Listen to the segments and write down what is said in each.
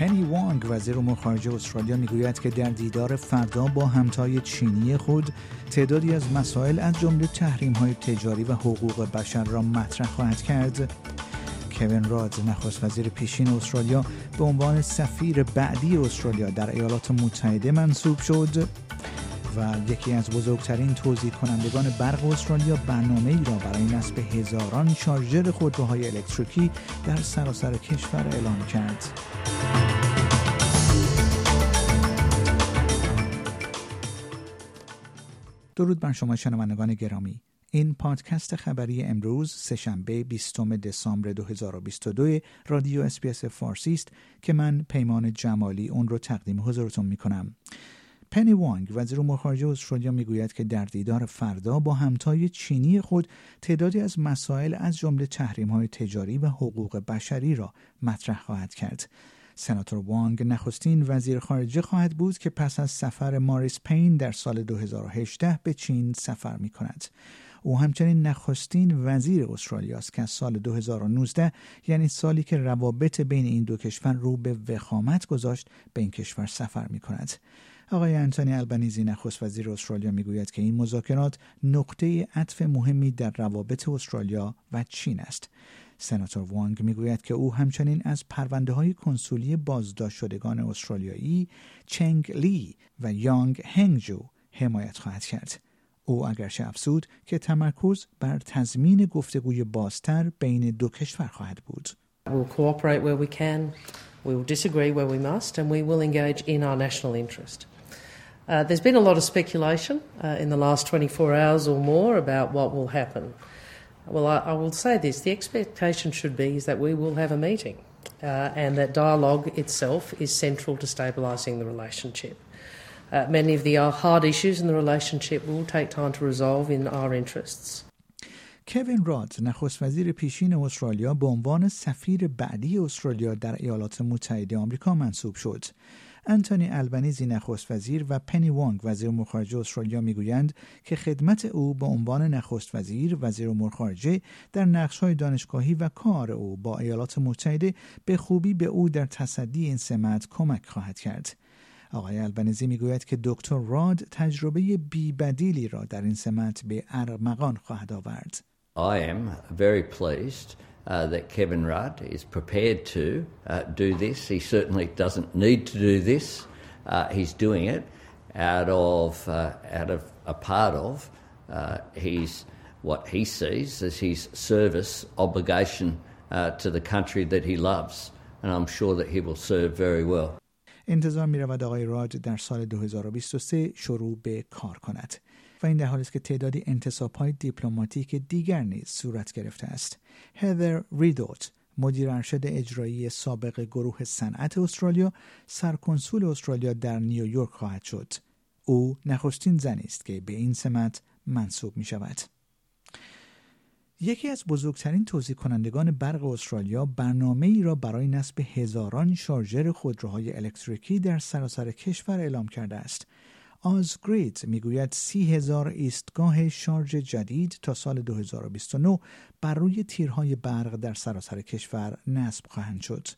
پنی وانگ وزیر امور خارجه استرالیا می‌گوید که در دیدار فردا با همتای چینی خود تعدادی از مسائل از جمله تحریم های تجاری و حقوق بشر را مطرح خواهد کرد کوین راد نخست وزیر پیشین استرالیا به عنوان سفیر بعدی استرالیا در ایالات متحده منصوب شد و یکی از بزرگترین توضیح کنندگان برق استرالیا برنامه ای را برای نصب هزاران شارژر خودروهای الکتریکی در سراسر کشور اعلام کرد. درود بر شما شنوندگان گرامی این پادکست خبری امروز سه‌شنبه 20 دسامبر 2022 رادیو SBS فارسی است که من پیمان جمالی اون رو تقدیم حضورتون می کنم. پنی وانگ وزیر امور خارجه استرالیا می‌گوید که در دیدار فردا با همتای چینی خود تعدادی از مسائل از جمله تحریم های تجاری و حقوق بشری را مطرح خواهد کرد. سناتور وانگ نخستین وزیر خارجه خواهد بود که پس از سفر ماریس پین در سال 2018 به چین سفر می کند. او همچنین نخستین وزیر استرالیا است که از سال 2019 یعنی سالی که روابط بین این دو کشور رو به وخامت گذاشت به این کشور سفر می کند. آقای انتونی البنیزی نخست وزیر استرالیا می‌گوید که این مذاکرات نقطه عطف مهمی در روابط استرالیا و چین است. سناتور وانگ می‌گوید که او همچنین از پرونده های کنسولی بازداشت شدگان استرالیایی چنگ لی و یانگ هنگجو حمایت خواهد کرد. او اگرچه افزود که تمرکز بر تضمین گفتگوی بازتر بین دو کشور خواهد بود. We'll cooperate where we can, we will disagree where we must, and we will engage in our national interest. Uh, there's been a lot of speculation uh, in the last 24 hours or more about what will happen. Well, I, I, will say this the expectation should be is that we will have a meeting uh, and that dialogue itself is central to stabilising the relationship. Uh, many of the hard issues in the relationship will take time to resolve in our interests. کوین راد نخست وزیر پیشین استرالیا به عنوان سفیر بعدی استرالیا در ایالات متحده آمریکا منصوب شد. انتونی البنیزی نخست وزیر و پنی وانگ وزیر امور خارجه استرالیا می‌گویند که خدمت او به عنوان نخست وزیر وزیر امور خارجه در نقشهای دانشگاهی و کار او با ایالات متحده به خوبی به او در تصدی این سمت کمک خواهد کرد آقای البنیزی می‌گوید که دکتر راد تجربه بیبدیلی را در این سمت به ارمغان خواهد آورد. I am very pleased uh, that Kevin Rudd is prepared to uh, do this. He certainly doesn't need to do this. Uh, he's doing it out of uh, out of a part of uh, his what he sees as his service obligation uh, to the country that he loves, and I'm sure that he will serve very well. انتظار می رود آقای راد در سال 2023 شروع به کار کند. و این در حالی است که تعدادی انتصاب های دیپلماتیک دیگر نیز صورت گرفته است. هدر ریدوت مدیر ارشد اجرایی سابق گروه صنعت استرالیا سرکنسول استرالیا در نیویورک خواهد شد. او نخستین زنی است که به این سمت منصوب می شود. یکی از بزرگترین توضیح کنندگان برق استرالیا برنامه ای را برای نصب هزاران شارژر خودروهای الکتریکی در سراسر کشور اعلام کرده است. آزگرید می‌گوید سی هزار ایستگاه شارژ جدید تا سال 2029 بر روی تیرهای برق در سراسر کشور نصب خواهند شد.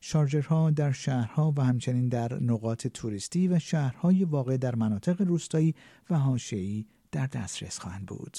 شارژرها در شهرها و همچنین در نقاط توریستی و شهرهای واقع در مناطق روستایی و حاشیه‌ای در دسترس خواهند بود.